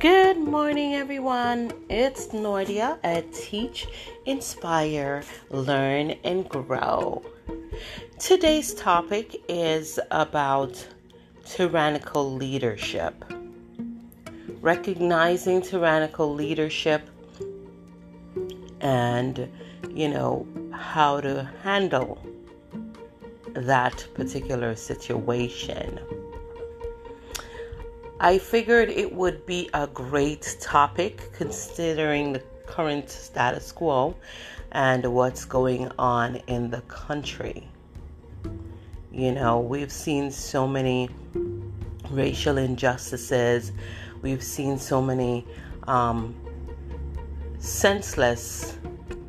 Good morning, everyone. It's Nordia at Teach, Inspire, Learn, and Grow. Today's topic is about tyrannical leadership. Recognizing tyrannical leadership and, you know, how to handle that particular situation. I figured it would be a great topic considering the current status quo and what's going on in the country. You know, we've seen so many racial injustices, we've seen so many um, senseless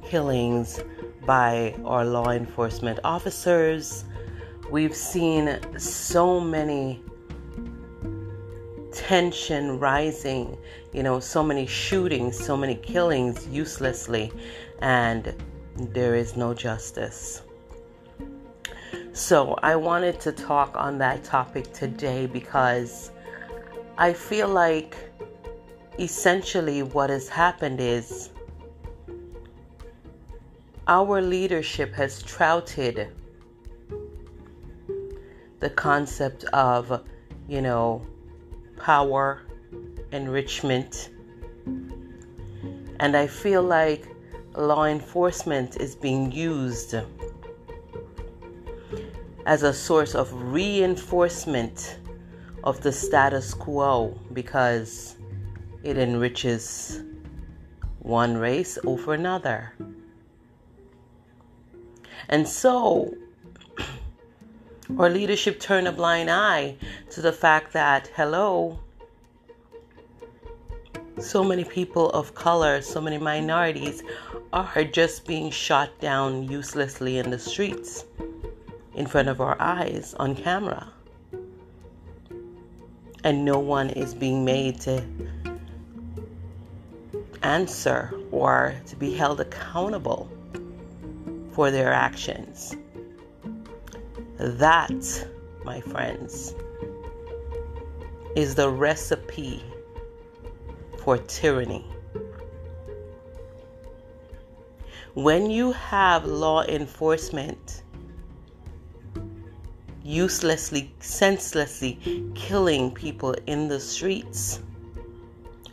killings by our law enforcement officers. We've seen so many tension rising, you know, so many shootings, so many killings uselessly, and there is no justice. So, I wanted to talk on that topic today because I feel like essentially what has happened is our leadership has trouted the concept of, you know, power, enrichment. And I feel like law enforcement is being used as a source of reinforcement of the status quo because it enriches one race over another. And so or leadership turn a blind eye to the fact that, hello, so many people of color, so many minorities are just being shot down uselessly in the streets in front of our eyes on camera. And no one is being made to answer or to be held accountable for their actions. That, my friends, is the recipe for tyranny. When you have law enforcement uselessly, senselessly killing people in the streets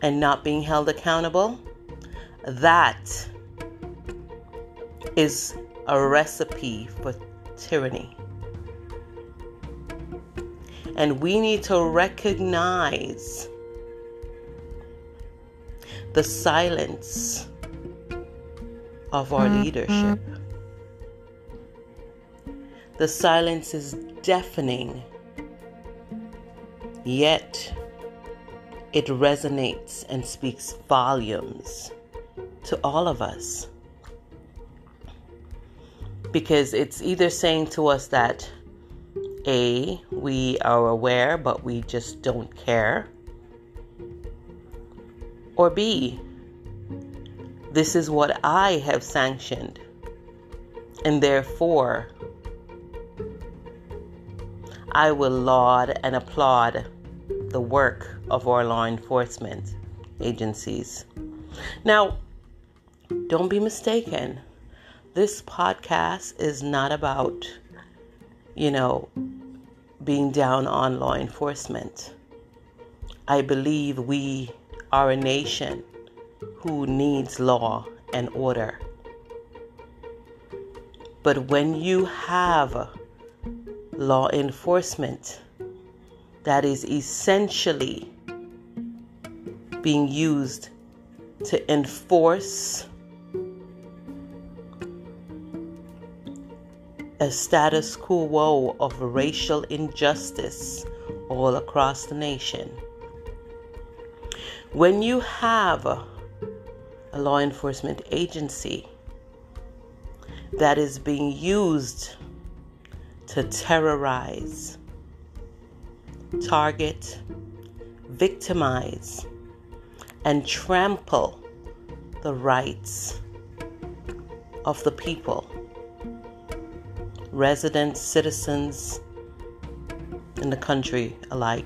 and not being held accountable, that is a recipe for tyranny. And we need to recognize the silence of our mm-hmm. leadership. The silence is deafening, yet it resonates and speaks volumes to all of us. Because it's either saying to us that a, we are aware, but we just don't care. Or B, this is what I have sanctioned, and therefore I will laud and applaud the work of our law enforcement agencies. Now, don't be mistaken. This podcast is not about, you know, being down on law enforcement. I believe we are a nation who needs law and order. But when you have law enforcement that is essentially being used to enforce a status quo of racial injustice all across the nation. When you have a law enforcement agency that is being used to terrorize, target, victimize, and trample the rights of the people residents, citizens in the country alike.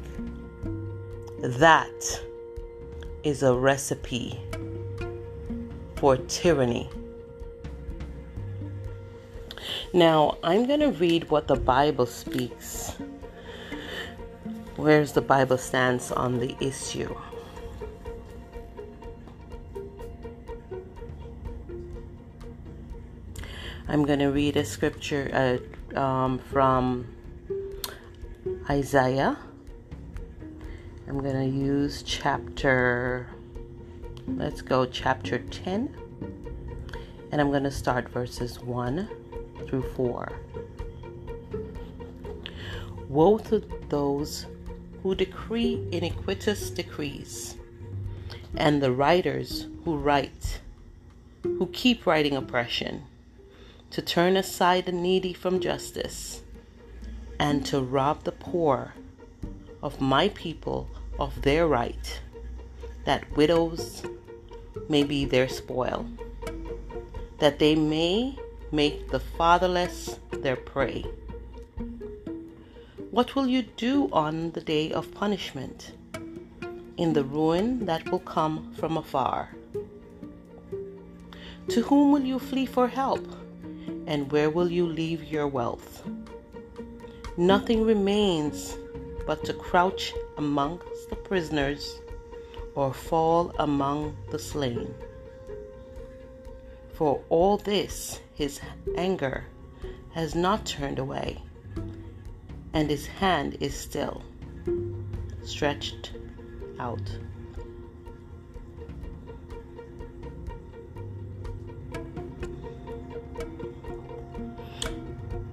That is a recipe for tyranny. Now, I'm going to read what the Bible speaks. Where's the Bible stance on the issue? I'm going to read a scripture uh, um, from Isaiah. I'm going to use chapter, let's go chapter 10. And I'm going to start verses 1 through 4. Woe to those who decree iniquitous decrees, and the writers who write, who keep writing oppression to turn aside the needy from justice, and to rob the poor of my people of their right, that widows may be their spoil, that they may make the fatherless their prey. What will you do on the day of punishment, in the ruin that will come from afar? To whom will you flee for help? And where will you leave your wealth? Nothing remains but to crouch amongst the prisoners or fall among the slain. For all this, his anger has not turned away, and his hand is still stretched out.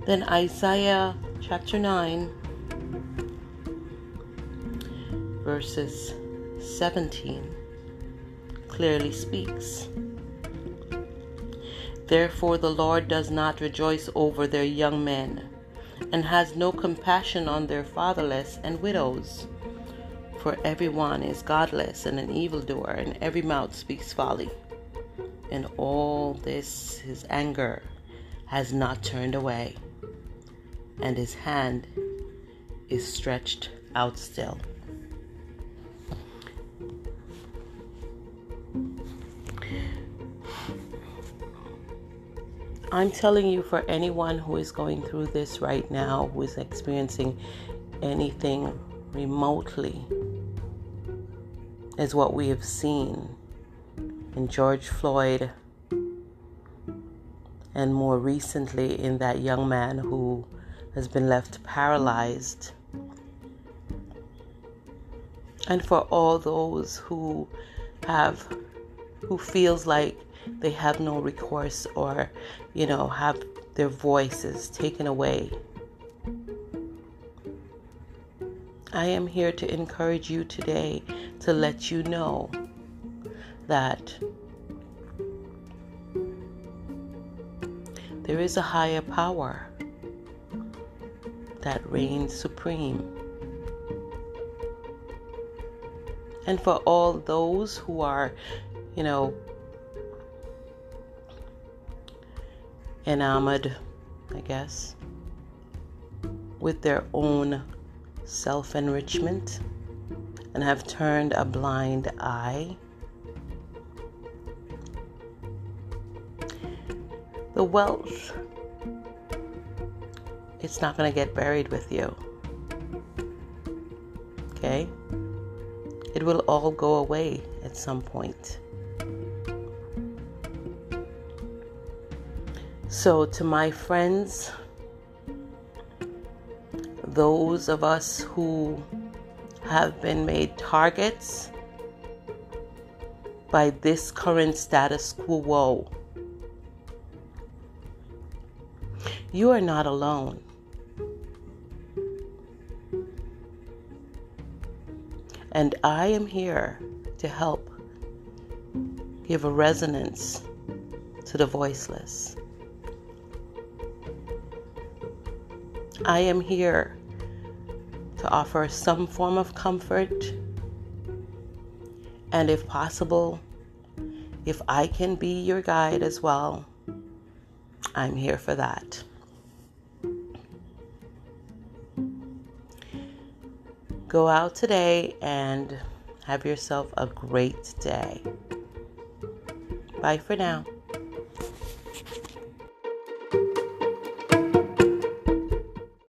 Then Isaiah chapter 9, verses 17 clearly speaks. Therefore, the Lord does not rejoice over their young men, and has no compassion on their fatherless and widows. For everyone is godless and an evildoer, and every mouth speaks folly. And all this, his anger, has not turned away and his hand is stretched out still. I'm telling you, for anyone who is going through this right now, who is experiencing anything remotely, is what we have seen in George Floyd and more recently in that young man who has been left paralyzed. And for all those who have who feels like they have no recourse or you know have their voices taken away. I am here to encourage you today to let you know that there is a higher power that reigns supreme. And for all those who are, you know, enamored, I guess, with their own self enrichment and have turned a blind eye. The wealth it's not going to get buried with you. Okay? It will all go away at some point. So, to my friends, those of us who have been made targets by this current status quo, you are not alone. And I am here to help give a resonance to the voiceless. I am here to offer some form of comfort. And if possible, if I can be your guide as well, I'm here for that. Go out today and Have yourself a great day. Bye for now.